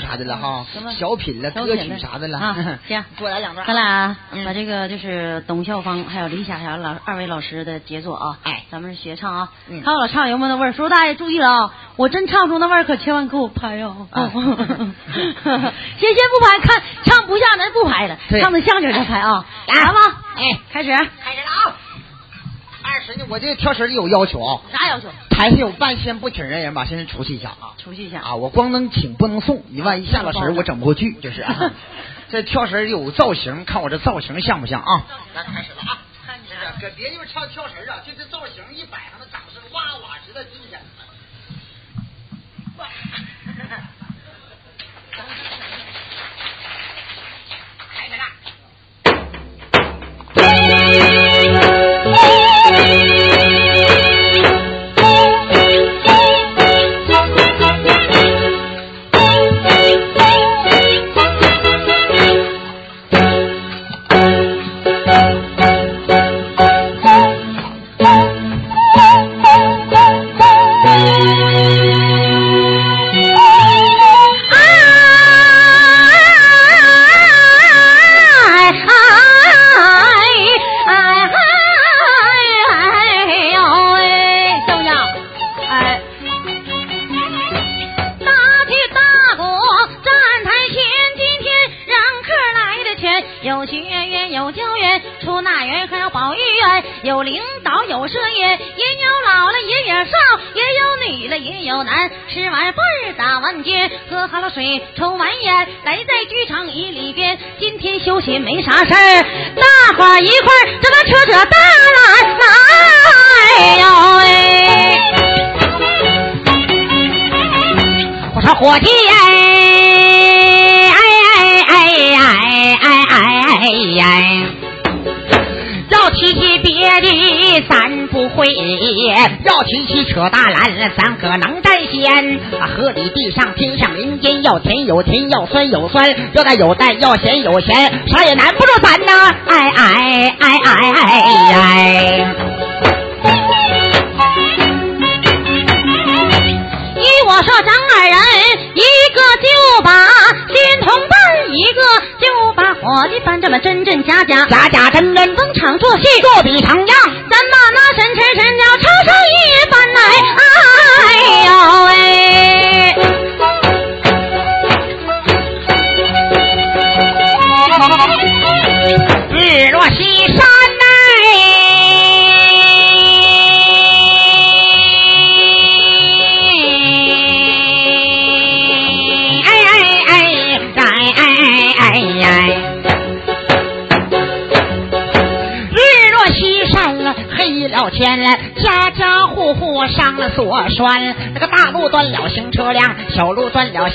啥的了哈，小品了，歌曲啥的了啊。行，多来两段。咱俩嗯把这个就是董孝芳还有李霞霞老二位老师的杰作啊，哎咱们是学唱啊，嗯看我唱有没有那味儿。叔叔大爷注意了啊，我真唱出那味儿，可千万给我拍哦。啊 先先不拍，看唱不下咱不拍了，对唱的像点再拍啊。来来吧，哎，开始。开始了啊！我这个跳绳有要求啊，啥要求？台下有半仙不请人人吧，先出去一下啊。出去一下啊，我光能请不能送，你万一下了神儿我整不过去，就是啊。这跳绳有造型，看我这造型像不像啊？咱开始了啊！看你这，搁别地方唱跳绳啊，就这造型一摆上，那掌声哇哇直的地下。长椅里边。今天休息没啥事儿，大伙儿一块儿这个扯扯大来来哟喂。我说伙计哎哎哎哎哎哎哎，要提起别的咱不会，要提起扯大篮，咱可能占先。河里地上天上人间，要甜有甜，要酸有酸，要淡有淡，要咸有咸，啥也难不住咱呐！哎哎哎哎哎哎。依我说，咱二人，一个就把新同伴，一个就把伙计伴，这么真真假假，假假真真，逢场作戏，作比成样。咱把那神神神叫唱上一番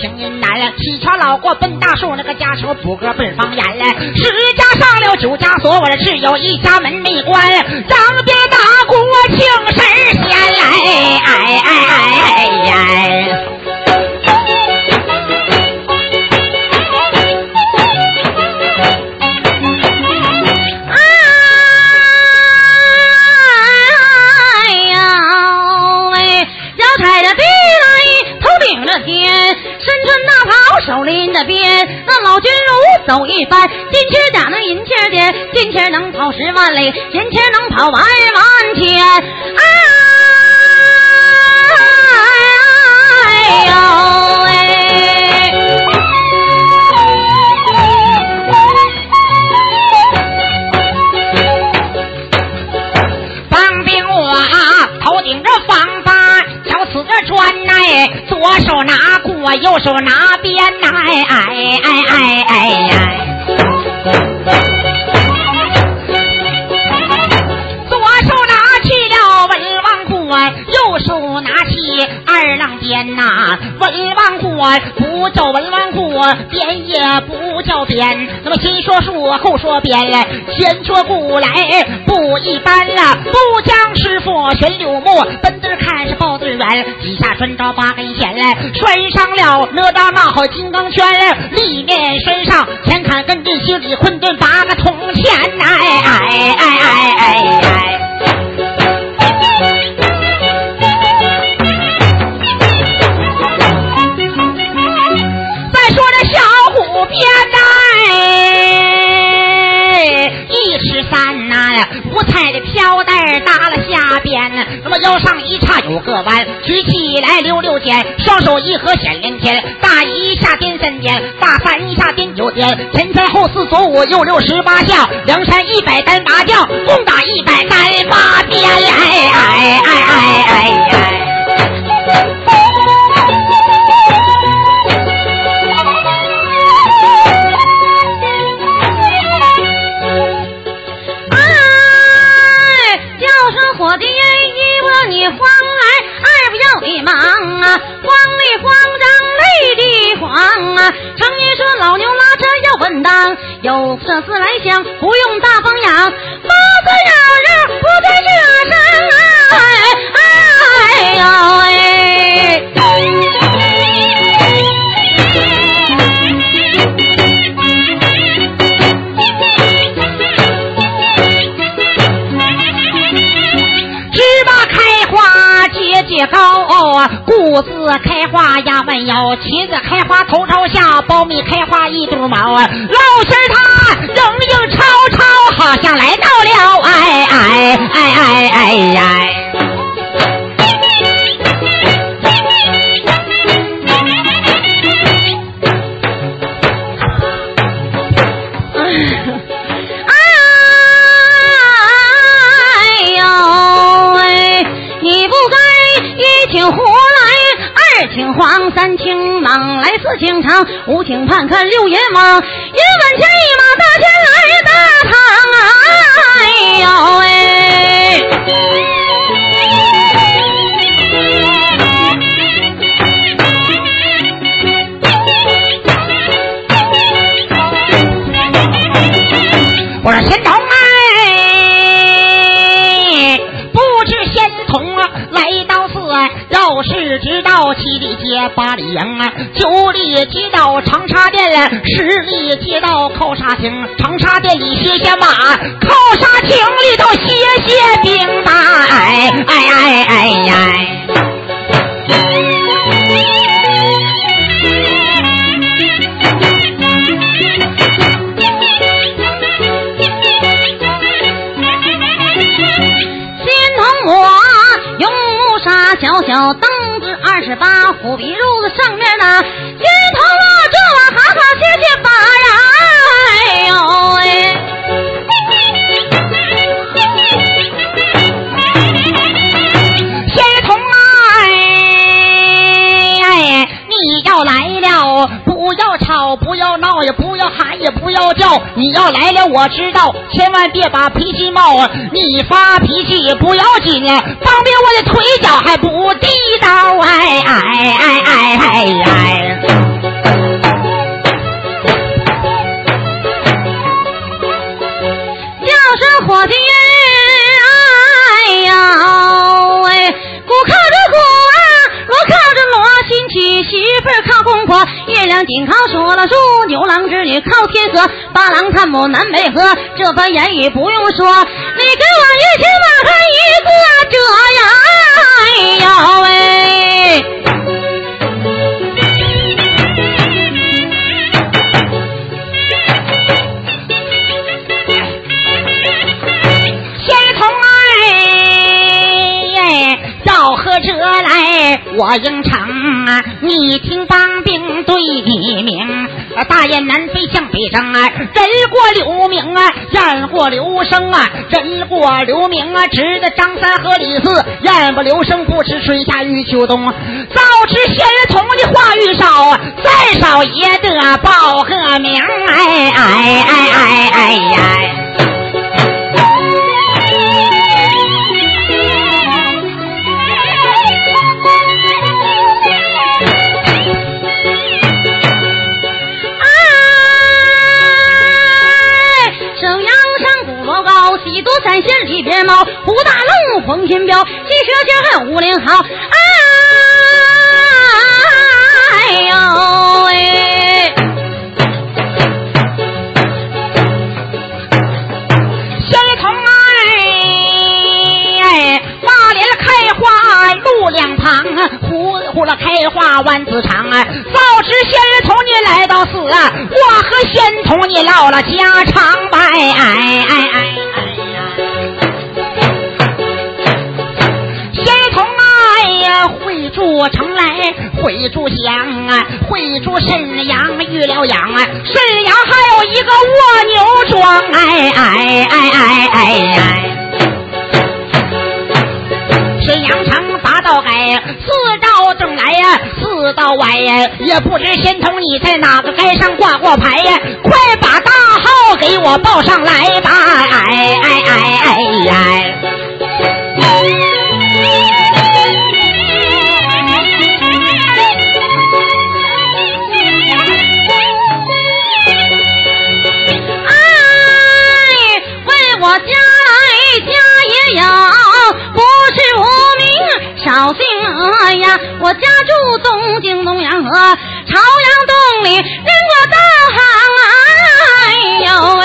行人难了。七桥老过奔大树，那个家桥补个奔方言了。十家上了九家锁，我这只有一家门没关。张边大姑请神仙来，哎哎哎哎哎！走一番，金钱甲能银钱点，金钱能跑十万里，银钱能跑万万千。哎呦喂！当兵我啊，头顶着防发，脚刺着砖呐，左手拿我，右手拿鞭，哎哎哎哎哎哎。二郎鞭呐、文王鼓不叫文王鼓，鞭也不叫边。那么先说树，后说鞭，先说不来不一般了。不将师傅选柳木，奔字看是抱对儿圆，底下拴着八根弦，拴上了哪吒那好金刚圈，里面身上前砍跟进，心里困顿八个铜钱，哎哎哎哎哎哎。别带一尺三呐，五彩的飘带搭了下边，那么腰上一叉有个弯，举起来溜溜肩，双手一合显连天，大一下颠三颠，大三一下颠九颠，前前后四左五右六十八下，梁山一百单八将共打一百。花呀弯腰，茄子开花头朝下，苞米开花一嘟毛啊！老师他人影超超，好像来到了哎哎哎哎哎呀！哎呦喂，你不该一听胡。黄三清忙来四清长，五清盼看六爷忙，一万钱一马大钱来大堂，哎呦喂！我说仙直到七里。街八里营啊，九里街道长沙店，十里街道靠沙亭。长沙店里歇歇马，靠沙亭里头歇歇兵马。哎哎哎哎呀！心疼我用沙小小灯。二十八虎皮褥子上面呢金头啊，这碗好好歇歇把呀，哎呦。不要吵，不要闹，也不要喊，也不要叫。你要来了，我知道，千万别把脾气冒啊！你发脾气也不要紧啊，方便我的腿脚还不地道哎哎哎哎哎哎！叫声伙计。靠公婆月亮紧靠说了树，牛郎织女靠天河，八郎探母南北河。这番言语不用说，你给我一千马和一个折呀！哎呦喂！我应承啊！你听帮兵对你明，大雁南飞向北征啊！人过留名啊，雁过留声啊，人过留名啊，值得张三和李四，雁不留声不知春夏与秋冬。早知仙人童的话语少，再少也得报个名。哎哎哎哎哎呀！山仙里边猫，胡大龙，黄天彪，鸡蛇精还武林好。哎呦喂！仙童哎，马莲开花路两旁，呼呼了开花万子长啊！早知仙童你来到寺，我和仙童你唠了家常白。哎哎！我城来会住乡啊，会住沈阳遇了羊啊，沈阳还有一个蜗牛庄，哎哎哎哎哎哎。沈阳城八道街，四道正来呀，四道歪呀，也不知仙童你在哪个街上挂过牌呀？快把大号给我报上来吧！哎哎哎哎呀！朝阳洞里，人过道行，哎呦喂！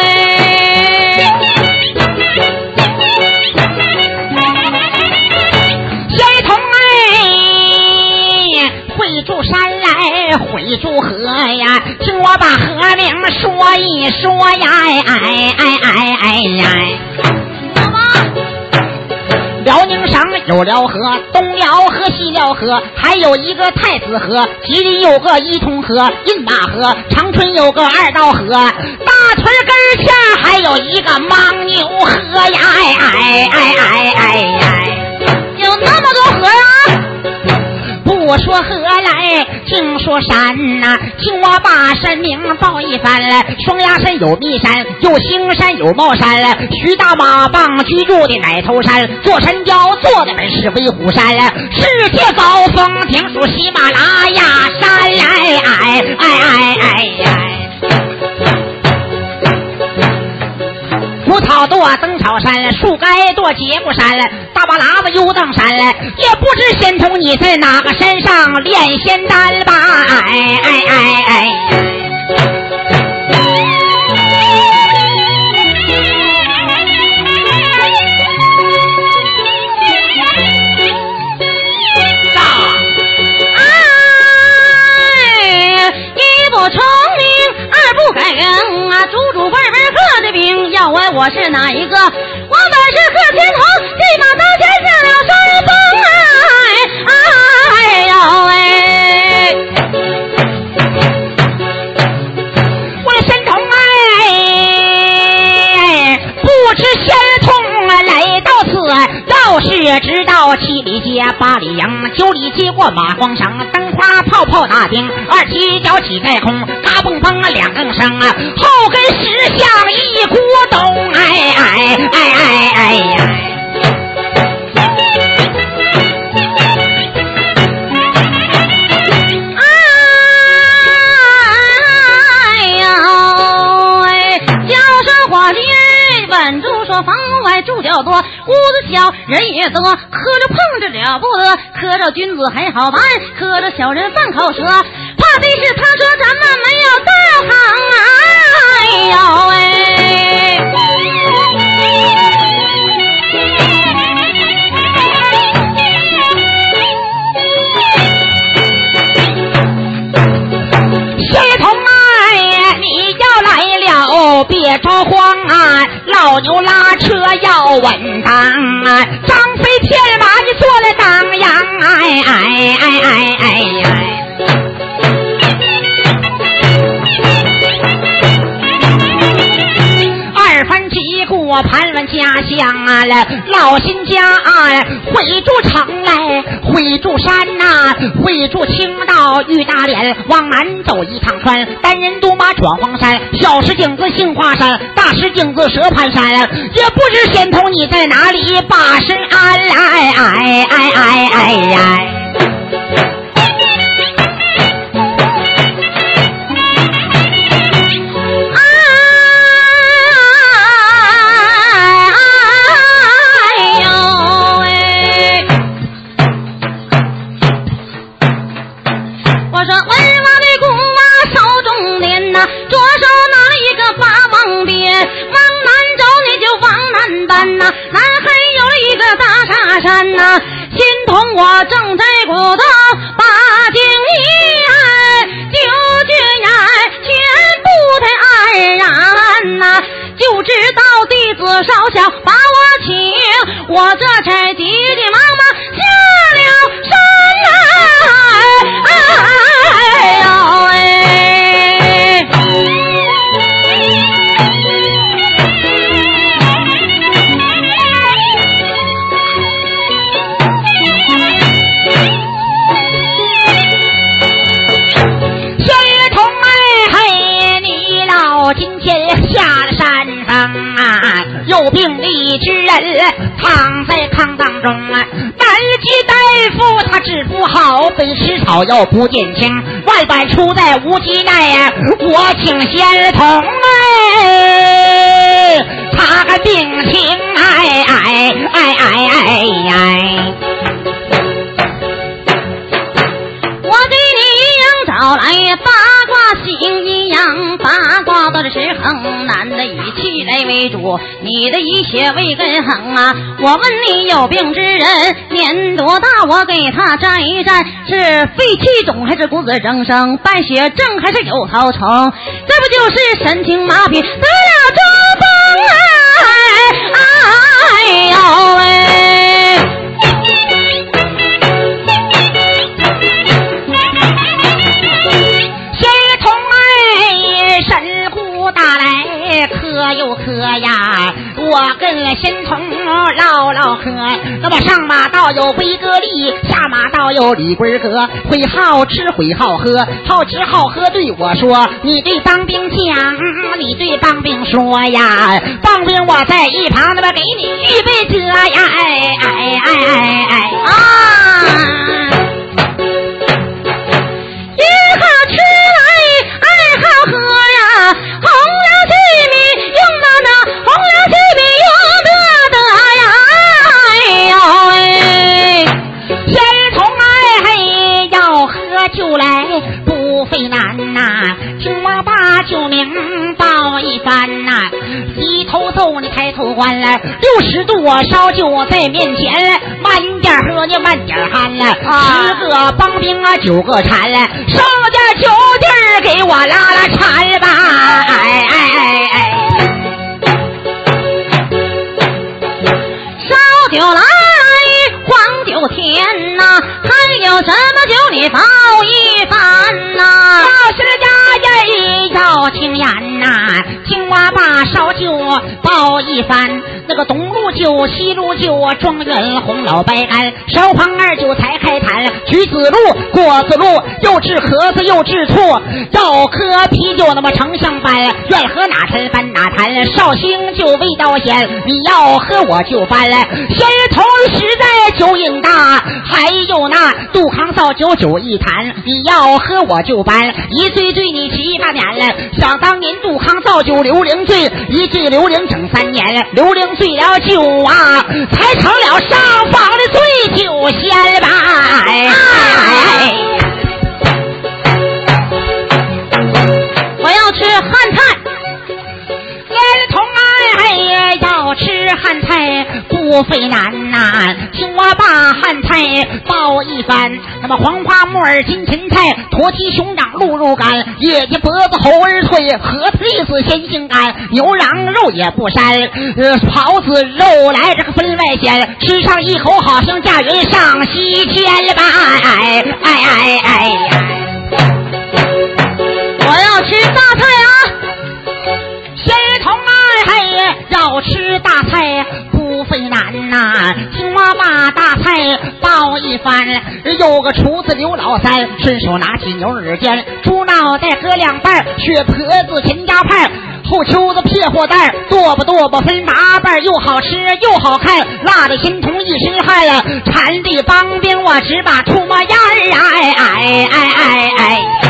小童哎，会住山来，会住河呀，听我把河名说一说呀，哎哎哎哎哎呀！有辽河，东辽河、西辽河，还有一个太子河。吉林有个伊通河、饮马河，长春有个二道河，大屯根前说山呐，青蛙把山名报一番来。双鸭山有密山，有青山有茂山。徐大马棒居住的奶头山，坐山雕坐的本是威虎山。世界高峰顶属喜马拉雅山，哎哎哎哎哎呀。草垛登草山，树该垛节目山，大巴喇子游荡山，也不知仙童你在哪个山上练仙丹吧？哎哎哎哎。是哪一个？我本是贺天童，一马当先上了山峰，哎哎呦喂！我的神童哎，不知仙童来到此，倒是知道七里街、八里营、九里街过马荒绳，灯花泡泡大丁，二七脚起在空，嘎嘣嘣两更声啊，后跟石像一哭，哎呀！哎呦喂！叫声伙计，稳住说房外住较多，屋子小人也多，磕着碰着了不得，磕着君子还好办，磕着小人犯口舌，怕的是他说咱们没有道行，哎呦喂！着慌啊，老牛拉车要稳当啊，张飞牵马你坐了当阳，哎哎哎哎哎哎。我盘问家乡啊，老新家啊，回住城来，回住山呐、回住青道玉大脸，往南走一趟川，单人独马闯黄山，小石井子杏花山，大石井子蛇盘山，也不知仙童你在哪里把身安来，哎哎哎哎呀！我这才进吃草药不见轻，万般出在无极奈呀，我请仙童哎，他个病情哎哎哎哎哎哎，我给你找来八卦星阴阳，八卦都是横，气来为主，你的以血为根横啊。我问你有病之人年多大？我给他站一站，是肺气肿还是骨质增生？败血症还是有头虫？这不就是神经麻痹得了中风啊？哎呦喂！又喝呀？我跟仙童唠唠嗑。那么上马道有飞哥力，下马道有李龟哥，会好吃会好喝，好吃好喝对我说，你对当兵讲，你对当兵说呀，当兵我在一旁那么给你预备着呀，哎哎哎哎十个帮兵啊九个馋了，剩下九弟儿给我拉拉馋吧，哎哎哎哎。烧酒来，黄酒甜呐，还有什么酒你报一番呐？老师家人要听言呐，烧酒报一番。那个东路酒、西路酒，状元红老白干，烧胖二酒才开坛。橘子露、果子露，又治咳嗽又治醋，要喝啤酒那么丞相般，愿喝哪坛搬哪坛。绍兴酒味道鲜，你要喝我就搬。仙童实在酒瘾大，还有那杜康造酒酒一坛，你要喝我就搬。一醉醉你七八年了，想当年杜康造酒刘伶醉，一醉刘伶整三年，刘伶醉了酒啊，才成了上房的醉酒仙吧。哎哎我要吃汉菜。吃汉菜不费难呐、青蛙把汉菜报一番。那么黄花木耳金芹菜，驼蹄熊掌鹿肉干，野鸡脖子猴儿腿，核桃栗子鲜性干，牛羊肉也不膻，呃，狍子肉来这个分外鲜，吃上一口好像嫁人上西天了吧？哎哎哎哎！我要吃大菜啊！要吃大菜不费难呐、听我把大菜报一番。有个厨子刘老三，顺手拿起牛耳尖，猪脑袋割两半，血婆子全家派。后秋子撇货蛋，剁吧剁吧分八瓣，又好吃又好看，辣的心童一身汗呀！馋的帮兵我只把出么烟儿！哎哎哎哎哎！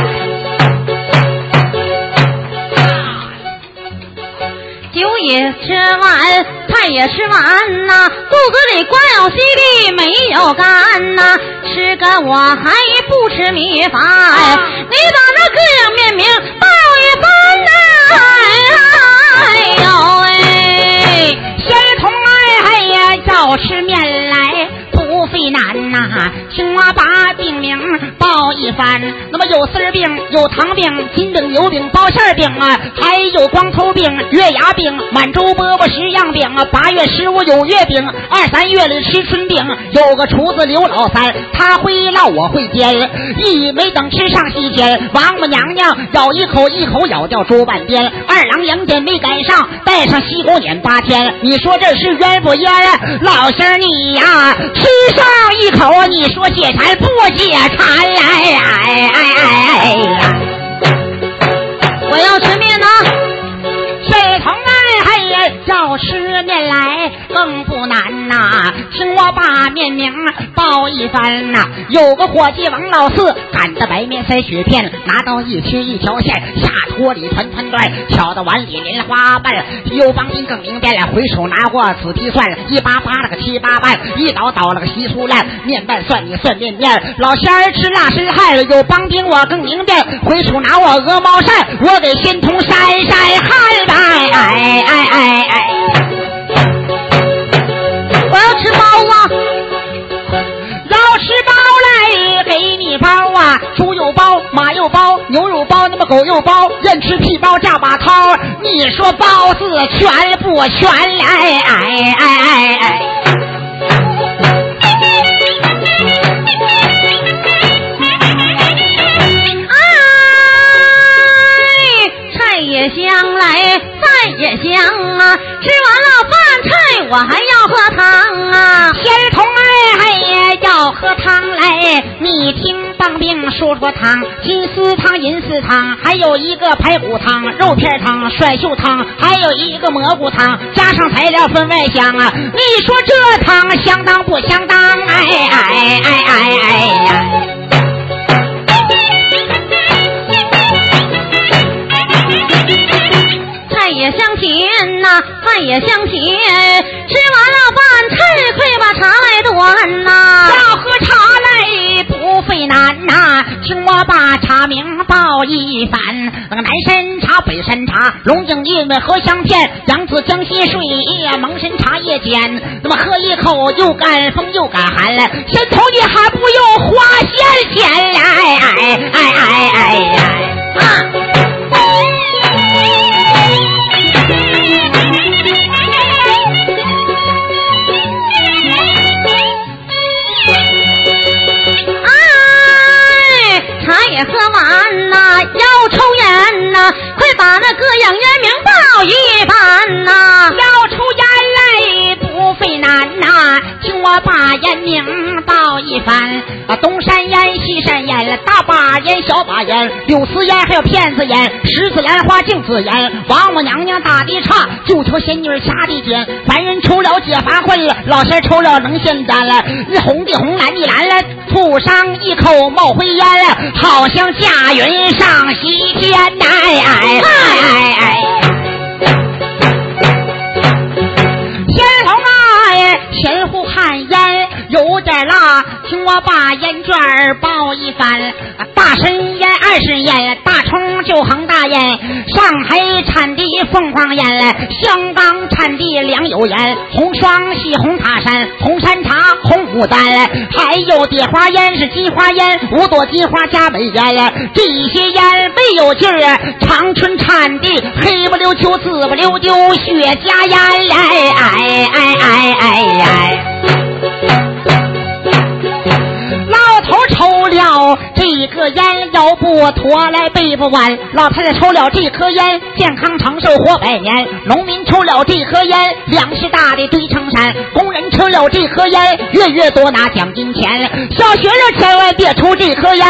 酒也吃完，菜也吃完呐，肚子里光有稀的没有干呐，吃个我还不吃米饭，你把那各样面名报一番呐，哎呦喂！仙童儿哎呀，要吃面来不费难呐、青蛙把病名报一番。那么有丝饼，有糖病，金饼油饼包馅饼啊，还有光头病、月牙病、满洲饽饽十样饼啊。八月十五有月饼，二三月里吃春饼。有个厨子刘老三，他会烙，我会煎，一没等吃上西天，王母娘娘咬一口，一口咬掉猪半边。二郎杨戬没赶上，带上西宫撵八天。你说这是冤不冤？老仙你呀，吃上一口，你说解馋不解馋？哎一番呐。有个伙计王老四擀的白面塞雪片，拿刀一切一条线，下锅里团团转，敲到碗里莲花瓣。有帮兵更明白了，回手拿过仔细算，一八八了个七八瓣，一倒倒了个稀疏烂，面拌蒜你蒜面面。老仙儿吃辣身汗，有帮兵我更明白，回手拿我鹅毛扇，我给心头晒晒汗。哎哎哎哎哎！我要吃包啊！包啊！猪肉包、马肉包、牛肉包，那么狗肉包，愿吃屁包炸把掏。你说包子全不全？来汤，金丝汤、银丝汤，还有一个排骨汤、肉片汤、甩袖汤，还有一个蘑菇汤，加上材料分外香啊！你说这汤相当不相当？哎哎哎哎哎呀！菜也香甜呐、饭也香甜。吃完了饭菜，快把茶来端呐、听我把茶名报一番。那个南山茶、北山茶、龙井韵味荷香片，扬子江西水叶，蒙山茶叶尖。那么喝一口又干风又感寒了，先头你还不用花仙钱来，哎哎哎哎哎啊！也喝完呐、要抽烟呐、快把那个养烟名报一半呐、要抽烟费难呐、听我把烟名道一番啊，东山烟、西山烟，大把烟、小把烟，柳丝烟还有片子烟，十字烟花镜子烟，王母娘娘打的岔，九条仙女掐的尖，凡人抽了解乏困了，老仙抽了能仙丹了，那红的红，蓝的蓝了，吐上一口冒灰烟了，好像驾云上西天呐！哎哎哎哎哎！有点辣，听我把烟卷儿报一番。大参烟、二十烟，大葱就恒大烟，上海产地凤凰烟，香港产地良友烟，红双喜、红塔山、红山茶、红牡丹，还有蝶花烟是金花烟，五朵金花加美烟，这些烟没有劲儿，长春产地黑不溜秋、紫不溜丢，雪茄烟，哎哎哎哎哎。抽了这个烟，腰不驼来背不弯；老太太抽了这颗烟，健康长寿活百年；农民抽了这颗烟，粮食大的堆成山；工人抽了这颗烟，月月多拿奖金钱。小学生千万别抽这颗烟，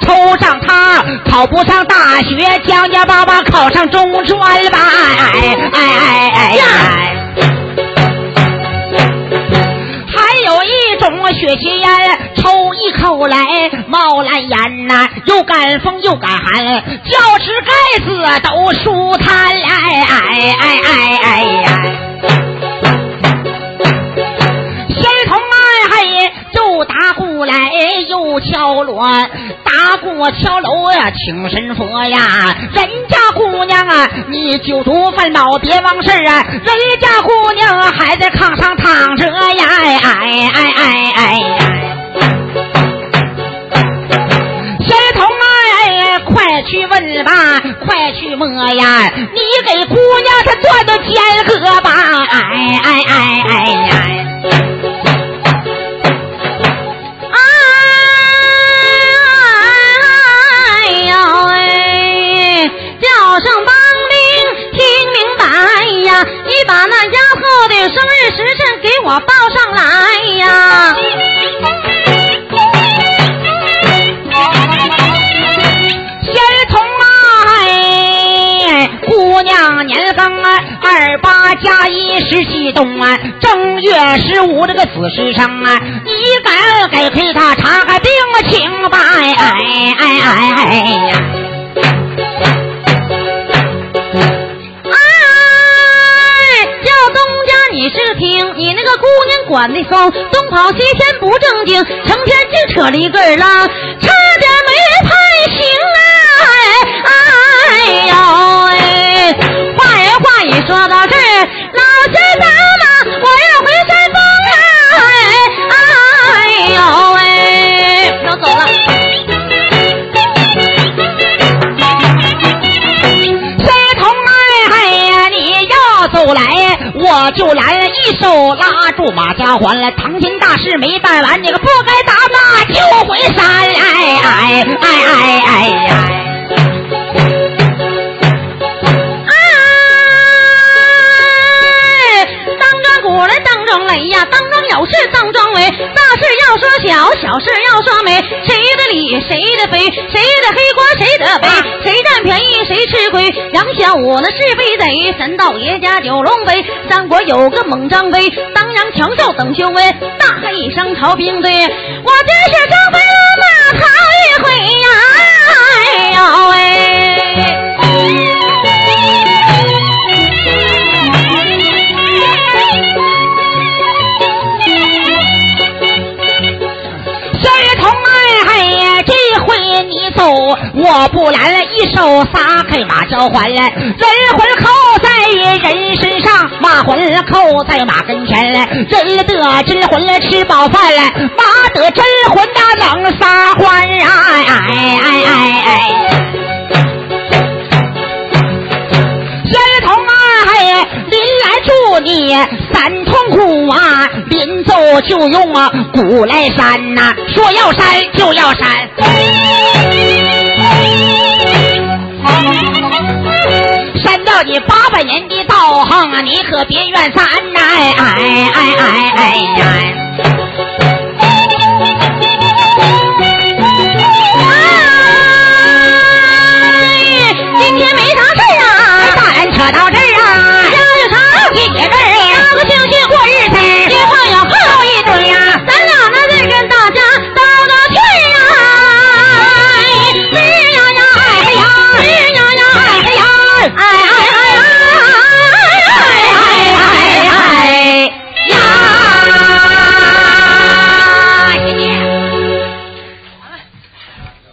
抽上它考不上大学，将将巴巴考上中专吧！哎哎哎哎哎！有一种血气烟，抽一口来冒蓝烟呐、又赶风又赶寒，教室盖子都舒坦来，哎哎哎哎哎！仙童儿嘿，就打鼓来又敲锣，打鼓敲锣呀，请神佛呀！人家姑娘啊，你酒足饭饱别忘事啊！人家姑娘还在炕上躺着呀！哎哎哎哎哎！仙童哎，快去问吧，快去摸呀！你五这个子时上啊，你敢给亏他查个病情吧？哎哎哎哎呀！哎，叫东家你是听，你那个姑娘管的松，东跑西偏不正经，成天净扯里个儿浪，差点没判刑啊！哎呦哎，话言话语说到这儿，老先生嘛，我要回就来了，一手拉住马家环了。堂前大事没办完，你个不该打那就回山哎，哎哎哎哎！哎，当庄鼓来当庄擂呀，当庄有事当庄为，大事要说小，小事要说亏。杨小五那是飞贼，神道爷家九龙杯，三国有个猛张飞，当阳强兽等雄威，大喊一声曹兵队，我真是张飞了马逃一回呀，哎呦喂。走，我不拦了，一手撒开马交还了，人魂扣在人身上，马魂扣在马跟前了，人得真魂来，吃饱饭了，马得真魂那能撒欢啊！哎哎哎哎！哎你三痛苦啊临走就用啊鼓来扇呐说要扇就要扇。扇掉你八百年的道行啊你可别怨咱哎哎哎哎哎呀。今天没啥事啊大人扯到这